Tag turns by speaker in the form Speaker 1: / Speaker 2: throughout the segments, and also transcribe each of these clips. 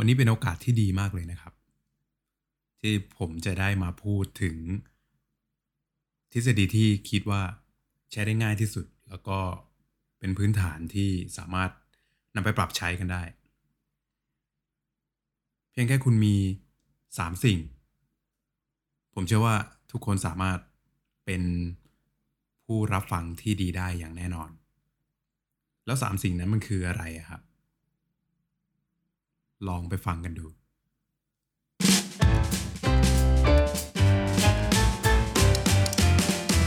Speaker 1: วันนี้เป็นโอกาสที่ดีมากเลยนะครับ ที่ผมจะได้มาพูดถึง ทฤษฎีที่คิดว่าใช้ได้ง่ายที่สุด แล้วก็เป็นพื้นฐานที่สามารถนำไปปรับใช้กันได้ เพียงแค่คุณมี 3 สิ่ง ผมเชื่อว่าทุกคนสามารถเป็นผู้รับฟังที่ดีได้อย่างแน่นอน แล้ว 3 สิ่งนั้นมันคืออะไระครับ ลองไปฟังกันดู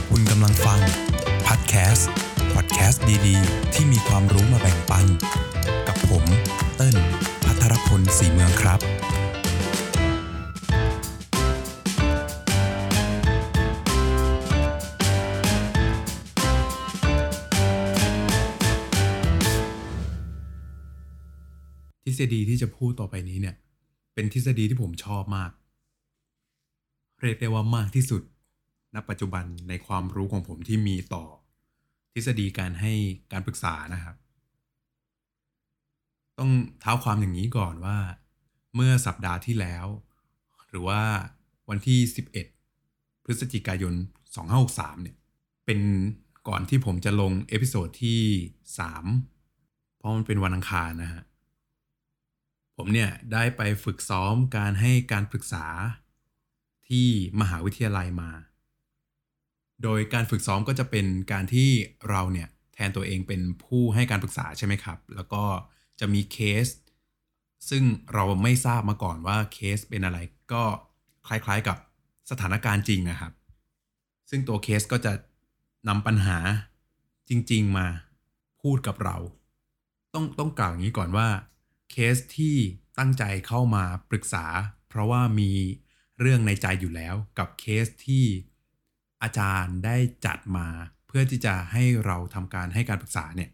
Speaker 2: คุณกำลังฟังพอดแคสต์พอดแคสต์ดีๆ ที่มีความรู้มาแบ่งปัน กับผม เติ้ลพัทรพลสีเมืองครับ
Speaker 1: ทฤษฎีที่จะพูดต่อไปนี้เนี่ย เป็นทฤษฎีที่ผมชอบมาก เรียกได้ว่ามากที่สุด ณ ปัจจุบันในความรู้ของผมที่มีต่อ ทฤษฎีการให้การปรึกษานะครับ ต้องเท้าความอย่างนี้ก่อนว่า เมื่อสัปดาห์ที่แล้ว หรือว่าวันที่ 11 พฤศจิกายน 2563 เนี่ย เป็นก่อนที่ผมจะลง episode ที่ 3 เพราะมันเป็นวันอังคารนะฮะ ผมเนี่ยได้ไปฝึกซ้อมการให้การปรึกษาที่มหาวิทยาลัยมา โดยการฝึกซ้อมก็จะเป็นการที่เราเนี่ยแทนตัวเองเป็นผู้ให้การปรึกษาใช่ไหมครับ แล้วก็จะมีเคส ซึ่งเราไม่ทราบมาก่อนว่าเคสเป็นอะไรก็คล้ายๆกับสถานการณ์จริงนะครับ ซึ่งตัวเคสก็จะนำปัญหาจริง ๆ มาพูดกับเรา ต้องต้องกล่าวอย่างนี้ก่อนว่า เคสที่ตั้งใจเข้ามาปรึกษา เพราะว่ามีเรื่องในใจอยู่แล้วกับเคสที่อาจารย์ได้จัดมาเพื่อที่จะให้เราทำการให้การปรึกษาเนี่ย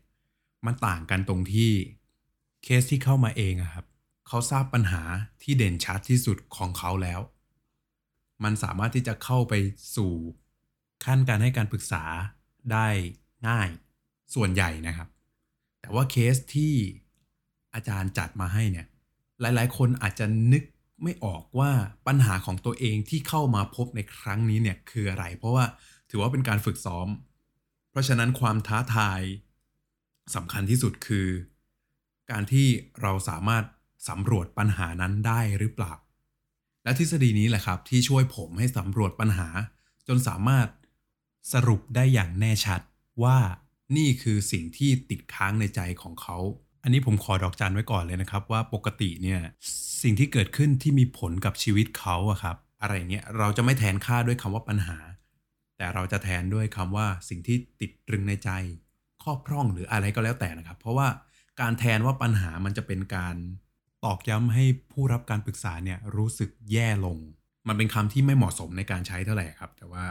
Speaker 1: มันต่างกันตรงที่เคสที่เข้ามาเองครับเขาทราบปัญหาที่เด่นชัดที่สุดของเขาแล้ว มันสามารถที่จะเข้าไปสู่ขั้นการให้การปรึกษาได้ง่ายส่วนใหญ่นะครับ แต่ว่าเคสที่ อาจารย์จัดมาให้เนี่ย หลายๆ คนอาจจะนึกไม่ออกว่าปัญหาของตัวเองที่เข้ามาพบในครั้งนี้เนี่ยคืออะไร เพราะว่าถือว่าเป็นการฝึกซ้อม เพราะฉะนั้นความท้าทายสำคัญที่สุดคือ การที่เราสามารถสำรวจปัญหานั้นได้หรือเปล่า และทฤษฎีนี้แหละครับที่ช่วยผมให้สำรวจปัญหา จนสามารถสรุปได้อย่างแน่ชัดว่านี่คือสิ่งที่ติดค้างในใจของเขา อันนี้ผมขอดอกจันไว้ก่อนเลยนะครับ ว่าปกติเนี่ยสิ่งที่เกิดขึ้นที่มีผลกับชีวิตเขาอะครับ อะไรเงี้ยเราจะไม่แทนค่าด้วยคำว่าปัญหา แต่เราจะแทนด้วยคำว่าสิ่งที่ติดตรึงในใจ ข้อพร่องหรืออะไรก็แล้วแต่นะครับ เพราะว่าการแทนว่าปัญหามันจะเป็นการตอกย้ำให้ผู้รับการปรึกษาเนี่ยรู้สึกแย่ลง มันเป็นคำที่ไม่เหมาะสมในการใช้เท่าไหร่ครับ แต่ว่า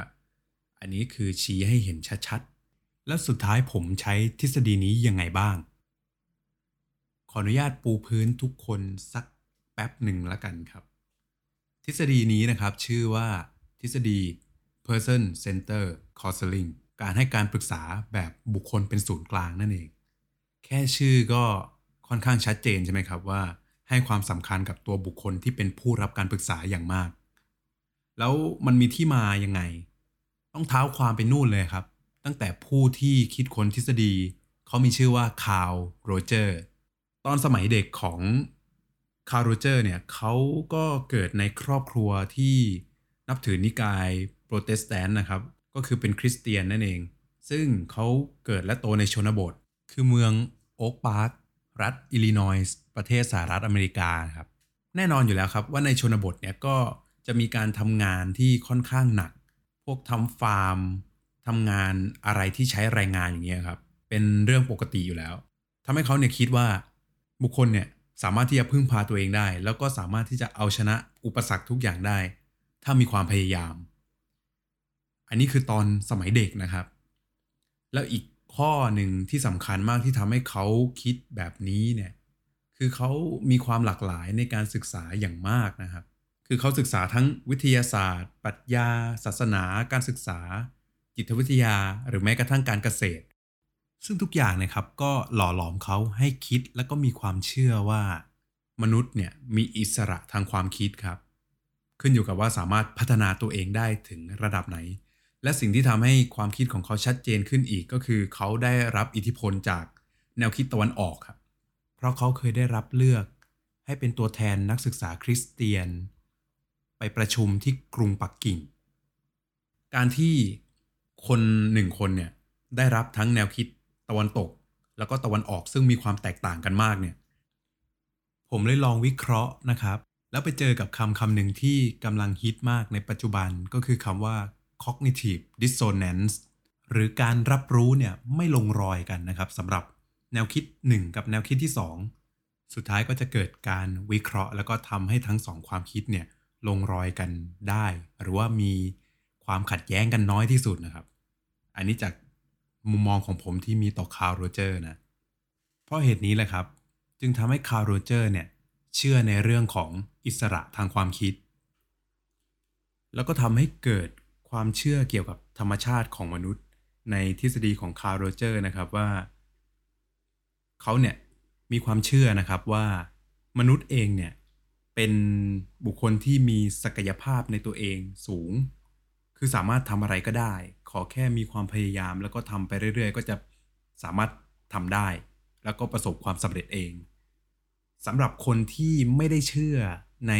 Speaker 1: อันนี้คือชี้ให้เห็นชัดๆ แล้วสุดท้ายผมใช้ทฤษฎีนี้ยังไงบ้าง ออนุญาตปูพื้นทุกคนสักแป๊บหนึ่งล้วกันครับ ทฤษฎีนี้นะครับชื่อว่าทฤษฎี person center counseling การให้การปรึกษาแบบบุคคลเป็นศูนย์กลางนั่นเอง แค่ชื่อก็ค่อนข้างชัดเจนใช่ไหมครับว่า ให้ความสำคัญกับตัวบุคคลที่เป็นผู้รับการปรึกษาอย่างมาก แล้วมันมีที่มายังไง ต้องเท้าความไปนู่นเลยครับ ตั้งแต่ผู้ที่คิดค้นทฤษฎี เขามีชื่อว่า Carl Rogers ตอนสมัยเด็กของ Carl Rogers เนี่ยเขาก็เกิดในครอบครัวที่นับถือนิกายโปรเตสแตนต์นะครับ ก็คือเป็นคริสเตียนนั่นเอง ซึ่งเขาเกิดและโตในชนบท คือเมืองโอ๊กพาร์ครัฐอิลลินอยส์ประเทศสหรัฐอเมริกาครับแน่นอนอยู่แล้วครับว่าในชนบทเนี่ยก็จะมีการทำงานที่ค่อนข้างหนัก พวกทำฟาร์มทำงานอะไรที่ใช้แรงงานอย่างเงี้ยครับ เป็นเรื่องปกติอยู่แล้วทำให้เขาเนี่ยคิดว่า บุคคลเนี่ยสามารถที่จะพึ่งพาตัวเองได้ แล้วก็สามารถที่จะเอาชนะอุปสรรคทุกอย่างได้ ถ้ามีความพยายาม อันนี้คือตอนสมัยเด็กนะครับ แล้วอีกข้อหนึ่งที่สำคัญมากที่ทำให้เขาคิดแบบนี้เนี่ยคือเขามีความหลากหลายในการศึกษาอย่างมากนะครับ คือเขาศึกษาทั้งวิทยาศาสตร์ ปรัชญา ศาสนา การศึกษา จิตวิทยา หรือแม้กระทั่งการเกษตร ซึ่งทุกอย่างนะครับก็หล่อหลอมเขาให้คิดแล้วก็มีความเชื่อว่า มนุษย์เนี่ยมีอิสระทางความคิดครับ ขึ้นอยู่กับว่าสามารถพัฒนาตัวเองได้ถึงระดับไหน และสิ่งที่ทำให้ความคิดของเขาชัดเจนขึ้นอีกก็คือเขาได้รับอิทธิพลจากแนวคิดตะวันออกครับ เพราะเขาเคยได้รับเลือกให้เป็นตัวแทนนักศึกษาคริสเตียน ไปประชุมที่กรุงปักกิ่ง การที่คนหนึ่งคนเนี่ยได้รับทั้งแนวคิด ตะวันตก แล้วก็ตะวันออกซึ่งมีความแตกต่างกันมากเนี่ย ผมเลยลองวิเคราะห์นะครับ แล้วไปเจอกับคำคำหนึ่งที่กำลังฮิตมากในปัจจุบันก็คือคำว่า cognitive dissonance หรือการรับรู้เนี่ยไม่ลงรอยกันนะครับสำหรับแนวคิด 1 กับแนวคิดที่ 2 สุดท้ายก็จะเกิดการวิเคราะห์ แล้วก็ทำให้ทั้งสองความคิดเนี่ยลงรอยกันได้ หรือว่ามีความขัดแย้งกันน้อยที่สุดนะครับ อันนี้จาก มุมมองของผมที่มีต่อคาร์ล โรเจอร์สนะ เพราะเหตุนี้แหละครับ จึงทำให้คาร์ล โรเจอร์สเนี่ย เชื่อในเรื่องของอิสระทางความคิด แล้วก็ทำให้เกิดความเชื่อเกี่ยวกับธรรมชาติของมนุษย์ ในทฤษฎีของคาร์ล โรเจอร์สนะครับว่า เขาเนี่ยมีความเชื่อนะครับว่ามนุษย์เองเนี่ยเป็นบุคคลที่มีศักยภาพในตัวเองสูง คือสามารถทำอะไรก็ได้ อแค่มีความพยายาม แล้วก็ทำไปเรื่อยๆ ก็จะสามารถทำได้ แล้วก็ประสบความสำเร็จเองสำหรับคนที่ไม่ได้เชื่อใน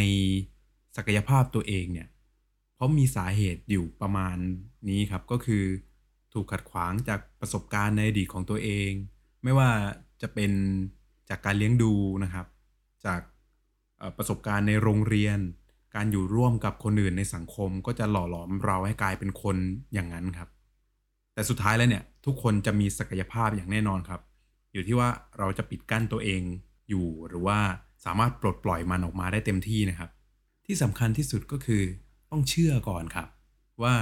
Speaker 1: ศักยภาพตัวเองเนี่ยเพราะมีสาเหตุอยู่ประมาณนี้ครับก็คือ ถูกขัดขวางจากประสบการณ์ในอดีตของตัวเอง ไม่ว่าจะเป็นจากการเลี้ยงดูนะครับ จากประสบการณ์ในโรงเรียน การอยู่ร่วมกับคนอื่นในสังคมก็จะหล่อหลอมเราให้กลายเป็นคนอย่างนั้นครับ แต่สุดท้ายแล้วเนี่ยทุกคนจะมีศักยภาพอย่างแน่นอนครับ อยู่ที่ว่าเราจะปิดกั้นตัวเองอยู่หรือว่าสามารถปลดปล่อยมันออกมาได้เต็มที่นะครับ ที่สำคัญที่สุดก็คือต้องเชื่อก่อนครับ ว่า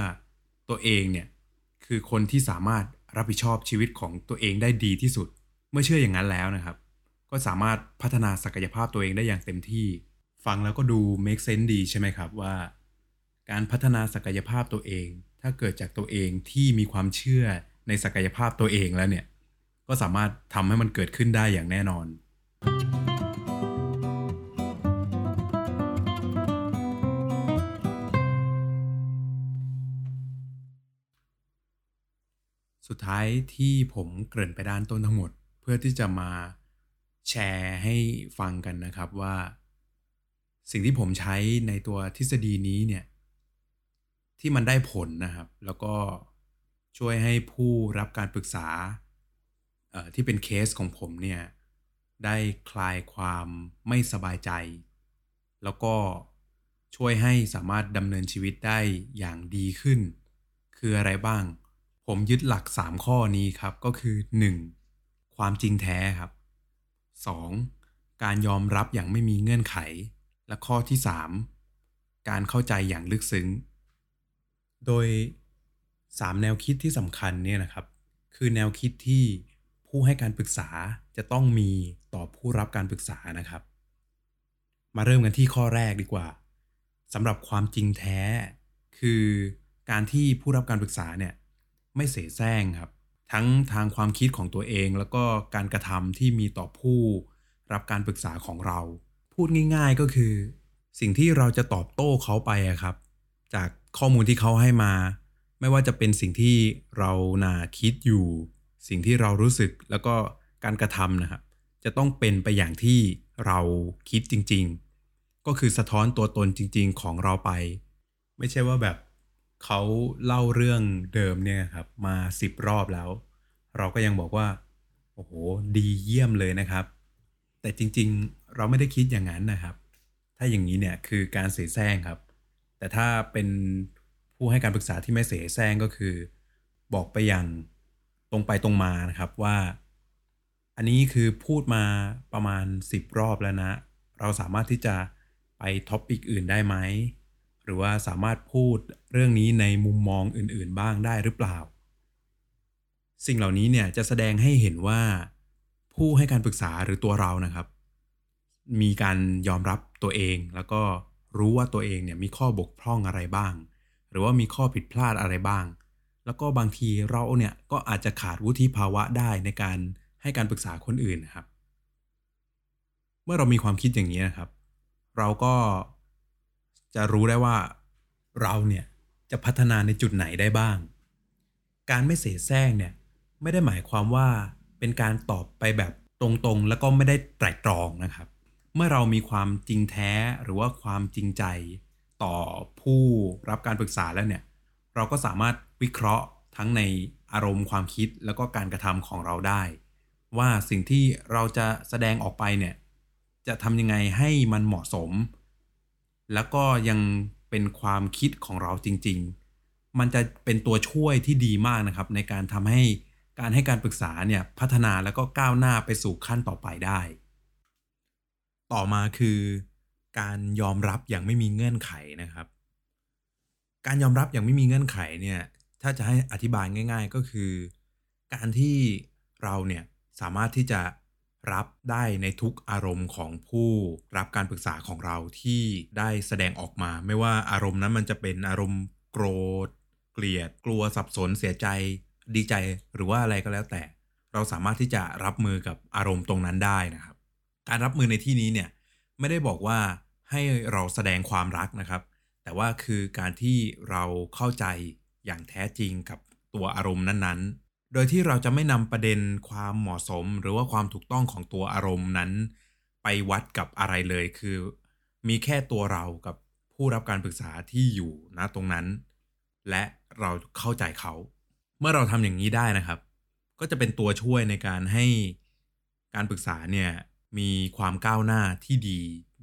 Speaker 1: ตัวเองเนี่ยคือคนที่สามารถรับผิดชอบชีวิตของตัวเองได้ดีที่สุด เมื่อเชื่ออย่างนั้นแล้วนะครับ ก็สามารถพัฒนาศักยภาพตัวเองได้อย่างเต็มที่ ฟังแล้วก็ดู make sense ดีใช่ไหมครับว่า การพัฒนาศักยภาพตัวเอง ถ้าเกิดจากตัวเองที่มีความเชื่อในศักยภาพตัวเองแล้วเนี่ย ก็สามารถทำให้มันเกิดขึ้นได้อย่างแน่นอน สุดท้ายที่ผมเกริ่นไปด้านต้นทั้งหมด เพื่อที่จะมาแชร์ให้ฟังกันนะครับว่า สิ่งที่ผมใช้ในตัวทฤษฎีนี้เนี่ยที่มันได้ผลนะครับ แล้วก็ช่วยให้ผู้รับการปรึกษาที่เป็นเคสของผมเนี่ยได้คลายความไม่สบายใจ แล้วก็ช่วยให้สามารถดำเนินชีวิตได้อย่างดีขึ้น คืออะไรบ้าง ผมยึดหลัก 3 ข้อนี้ครับก็คือ 1. ความจริงแท้ครับ 2. การยอมรับอย่างไม่มีเงื่อนไข และข้อที่ 3. การเข้าใจอย่างลึกซึ้ง โดย 3 แนวคิดที่สำคัญเนี่ยนะครับ คือแนวคิดที่ผู้ให้การปรึกษาจะต้องมีต่อผู้รับการปรึกษานะครับ มาเริ่มกันที่ข้อแรกดีกว่าสำหรับความจริงแท้ คือการที่ผู้รับการปรึกษาเนี่ยไม่เสแสร้งครับ ทั้งทางความคิดของตัวเองแล้วก็การกระทำที่มีต่อผู้รับการปรึกษาของเรา พูดง่าย ๆก็คือ สิ่งที่เราจะตอบโต้เขาไปครับ จากข้อมูลที่เขาให้มา ไม่ว่าจะเป็นสิ่งที่เรานาคิดอยู่ สิ่งที่เรารู้สึกแล้วก็การกระทำนะครับ จะต้องเป็นไปอย่างที่เราคิดจริง ๆ ก็คือสะท้อนตัวตนจริง ๆ ของเราไป ไม่ใช่ว่าแบบเขาเล่าเรื่องเดิมเนี่ยครับมาสิบรอบแล้ว เราก็ยังบอกว่า โอ้โห ดีเยี่ยมเลยนะครับ แต่จริงๆ เราไม่ได้คิดอย่างนั้นนะครับ ถ้าอย่างนี้เนี่ยคือการเสแสร้งครับ แต่ถ้าเป็นผู้ให้การปรึกษาที่ไม่เสแสร้งก็คือ บอกไปอย่างตรงไปตรงมานะครับว่า อันนี้คือพูดมาประมาณ 10 รอบแล้วนะ เราสามารถที่จะไปท็อปิกอื่นได้ไหมหรือว่าสามารถพูดเรื่องนี้ในมุมมองอื่นๆบ้างได้หรือเปล่า สิ่งเหล่านี้เนี่ยจะแสดงให้เห็นว่า ผู้ให้การปรึกษาหรือตัวเรานะครับ มีการยอมรับตัวเอง แล้วก็รู้ว่าตัวเองเนี่ยมีข้อบกพร่องอะไรบ้าง หรือว่ามีข้อผิดพลาดอะไรบ้าง แล้วก็บางทีเราเนี่ยก็อาจจะขาดวุฒิภาวะได้ในการให้การปรึกษาคนอื่นนะครับ เมื่อเรามีความคิดอย่างนี้นะครับ เราก็จะรู้ได้ว่าเราเนี่ยจะพัฒนาในจุดไหนได้บ้าง การไม่เสแสร้งเนี่ยไม่ได้หมายความว่าเป็นการตอบไปแบบตรงๆ แล้วก็ไม่ได้ไตร่ตรองนะครับ เมื่อเรามีความจริงแท้หรือว่าความจริงใจต่อผู้รับการปรึกษาแล้วเนี่ย เราก็สามารถวิเคราะห์ทั้งในอารมณ์ความคิดแล้วก็การกระทำของเราได้ ว่าสิ่งที่เราจะแสดงออกไปเนี่ย จะทำยังไงให้มันเหมาะสม แล้วก็ยังเป็นความคิดของเราจริง ๆ มันจะเป็นตัวช่วยที่ดีมากนะครับ ในการทำให้การให้การปรึกษาเนี่ยพัฒนาแล้วก็ก้าวหน้าไปสู่ขั้นต่อไปได้ ต่อมาคือการยอมรับอย่างไม่มีเงื่อนไขนะครับ การยอมรับอย่างไม่มีเงื่อนไขเนี่ยถ้าจะให้อธิบายง่าย ๆ ก็คือ การที่เราเนี่ยสามารถที่จะรับได้ในทุกอารมณ์ของผู้รับการปรึกษาของเราที่ได้แสดงออกมา ไม่ว่าอารมณ์นั้นมันจะเป็นอารมณ์โกรธ เกลียด กลัวสับสนเสียใจ ดีใจหรือว่าอะไรก็แล้วแต่ เราสามารถที่จะรับมือกับอารมณ์ตรงนั้นได้นะครับ การรับมือในที่นี้เนี่ยไม่ได้บอกว่าให้เราแสดงความรักนะครับ แต่ว่าคือการที่เราเข้าใจอย่างแท้จริงกับตัวอารมณ์นั้นๆ โดยที่เราจะไม่นำประเด็นความเหมาะสม หรือว่าความถูกต้องของตัวอารมณ์นั้น ไปวัดกับอะไรเลยคือ มีแค่ตัวเรากับผู้รับการปรึกษาที่อยู่ณตรงนั้น และเราเข้าใจเขา เมื่อเราทำอย่างนี้ได้นะครับ ก็จะเป็นตัวช่วยในการให้การปรึกษาเนี่ย มีความก้าวหน้าที่ดี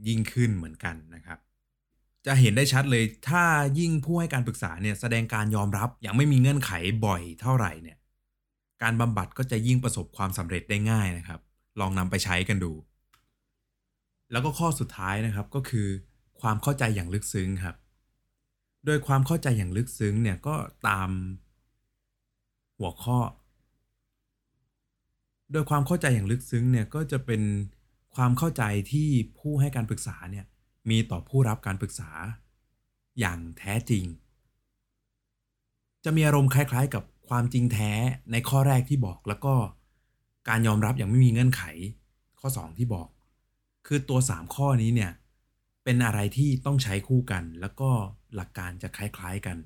Speaker 1: ยิ่งขึ้นเหมือนกันนะครับ จะเห็นได้ชัดเลยถ้ายิ่งผู้ให้การปรึกษาเนี่ยแสดงการยอมรับอย่างไม่มีเงื่อนไขบ่อยเท่าไหร่เนี่ยการบำบัดก็จะยิ่งประสบความสำเร็จได้ง่ายนะครับ ลองนำไปใช้กันดู แล้วก็ข้อสุดท้ายนะครับก็คือ ความเข้าใจอย่างลึกซึ้งครับ โดยความเข้าใจอย่างลึกซึ้งเนี่ยก็ตามหัวข้อ โดยความเข้าใจอย่างลึกซึ้งเนี่ยก็จะเป็น ความเข้าใจที่ผู้ให้การปรึกษาเนี่ยมีต่อผู้รับการปรึกษา อย่างแท้จริง จะมีอารมณ์คล้ายๆ กับความจริงแท้ในข้อแรกที่บอกแล้วก็การยอมรับอย่างไม่มีเงื่อนไข ข้อ 2 ที่บอก คือตัว 3 ข้อนี้เนี่ยเป็นอะไรที่ต้องใช้คู่กัน แล้วก็หลักการจะคล้ายๆกัน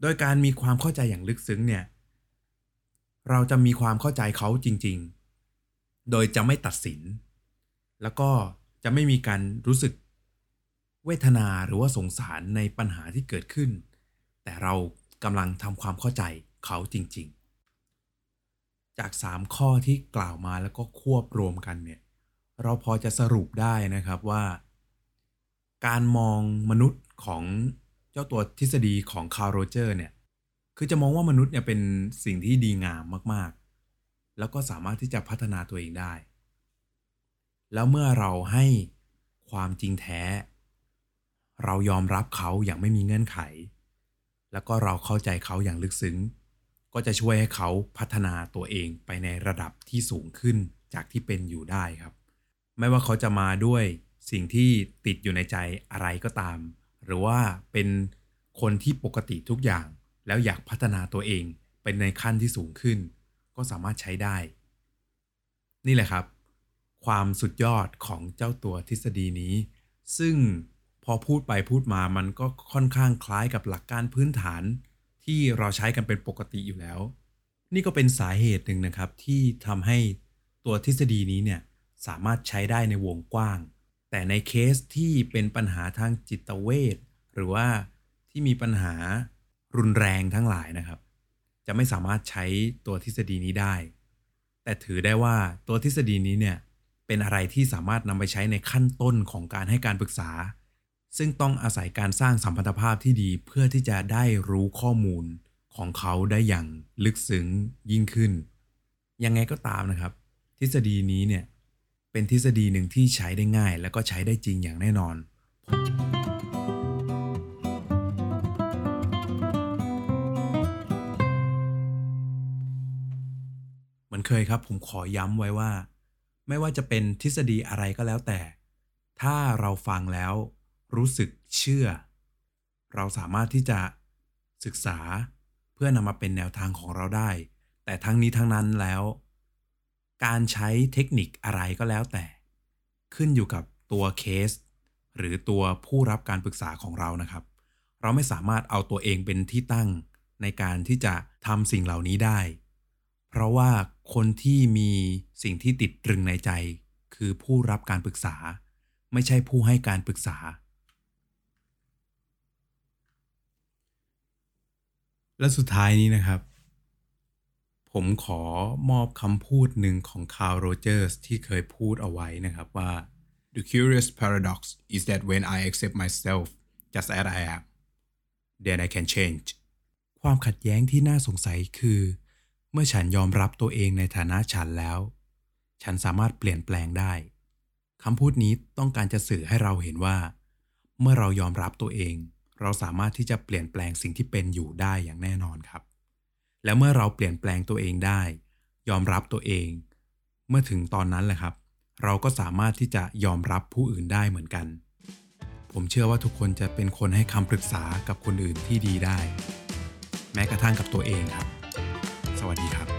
Speaker 1: โดยการมีความเข้าใจอย่างลึกซึ้งเนี่ยเราจะมีความเข้าใจเขาจริง ๆ โดยจะไม่ตัดสิน แล้วก็จะไม่มีการรู้สึกเวทนาหรือว่าสงสารในปัญหาที่เกิดขึ้น แต่เรากำลังทำความเข้าใจเขาจริง ๆ จาก 3 ข้อที่กล่าวมาแล้วก็ควบรวมกันเนี่ย เราพอจะสรุปได้นะครับว่า การมองมนุษย์ของเจ้าตัวทฤษฎีของคาร์โรเจอร์เนี่ย คือจะมองว่ามนุษย์เนี่ยเป็นสิ่งที่ดีงามมากๆ แล้วก็สามารถที่จะพัฒนาตัวเองได้ แล้วเมื่อเราให้ความจริงแท้ เรายอมรับเขาอย่างไม่มีเงื่อนไข แล้วก็เราเข้าใจเขาอย่างลึกซึ้ง ก็จะช่วยให้เขาพัฒนาตัวเองไปในระดับที่สูงขึ้นจากที่เป็นอยู่ได้ครับ ไม่ว่าเขาจะมาด้วยสิ่งที่ติดอยู่ในใจอะไรก็ตาม หรือว่าเป็นคนที่ปกติทุกอย่าง แล้วอยากพัฒนาตัวเองไปในขั้นที่สูงขึ้น ก็สามารถใช้ได้ นี่แหละครับ ความสุดยอดของเจ้าตัวทฤษฎีนี้ ซึ่งพอพูดไปพูดมามันก็ค่อนข้างคล้ายกับหลักการพื้นฐานที่เราใช้กันเป็นปกติอยู่แล้ว นี่ก็เป็นสาเหตุหนึ่งนะครับที่ทำให้ตัวทฤษฎีนี้เนี่ยสามารถใช้ได้ในวงกว้าง แต่ในเคสที่เป็นปัญหาทางจิตเวชหรือว่าที่มีปัญหารุนแรงทั้งหลายนะครับ จะไม่สามารถใช้ตัวทฤษฎีนี้ได้ แต่ถือได้ว่าตัวทฤษฎีนี้เนี่ยเป็นอะไรที่สามารถนำไปใช้ในขั้นต้นของการให้การปรึกษา ซึ่งต้องอาศัยการสร้างสัมพันธภาพที่ดีเพื่อที่จะได้รู้ข้อมูลของเขาได้อย่างลึกซึ้งยิ่งขึ้น ยังไงก็ตามนะครับ ทฤษฎีนี้เนี่ยเป็นทฤษฎีหนึ่งที่ใช้ได้ง่าย และก็ใช้ได้จริงอย่างแน่นอน อนเคยครับ ผมขอย้ำไว้ว่า ไม่ว่าจะเป็นทฤษฎีอะไรก็แล้วแต่ ถ้าเราฟังแล้วรู้สึกเชื่อ เราสามารถที่จะศึกษาเพื่อนำมาเป็นแนวทางของเราได้ แต่ทั้งนี้ทั้งนั้นแล้ว การใช้เทคนิคอะไรก็แล้วแต่ ขึ้นอยู่กับตัวเคส หรือตัวผู้รับการปรึกษาของเรานะครับ เราไม่สามารถเอาตัวเองเป็นที่ตั้งในการที่จะทำสิ่งเหล่านี้ได้ เพราะว่าคนที่มีสิ่งที่ติดตรึงในใจ คือผู้รับการปรึกษา ไม่ใช่ผู้ให้การปรึกษา และสุดท้ายนี้นะครับ ผมขอมอบคำพูดหนึ่งของคาร์โรเจอร์สที่เคยพูดเอาไว้นะครับว่า The curious paradox is that when I accept myself just as I am then I can change ความขัดแย้งที่น่าสงสัยคือ เมื่อฉันยอมรับตัวเองในฐานะฉันแล้ว ฉันสามารถเปลี่ยนแปลงได้คำพูดนี้ต้องการจะสื่อให้เราเห็นว่า เมื่อเรายอมรับตัวเอง เราสามารถที่จะเปลี่ยนแปลงสิ่งที่เป็นอยู่ได้อย่างแน่นอนครับ และเมื่อเราเปลี่ยนแปลงตัวเองได้ ยอมรับตัวเอง เมื่อถึงตอนนั้นแหละครับ เราก็สามารถที่จะยอมรับผู้อื่นได้เหมือนกัน ผมเชื่อว่าทุกคนจะเป็นคนให้คำปรึกษากับคนอื่นที่ดีได้ แม้กระทั่งกับตัวเองครับ วัสดีครับ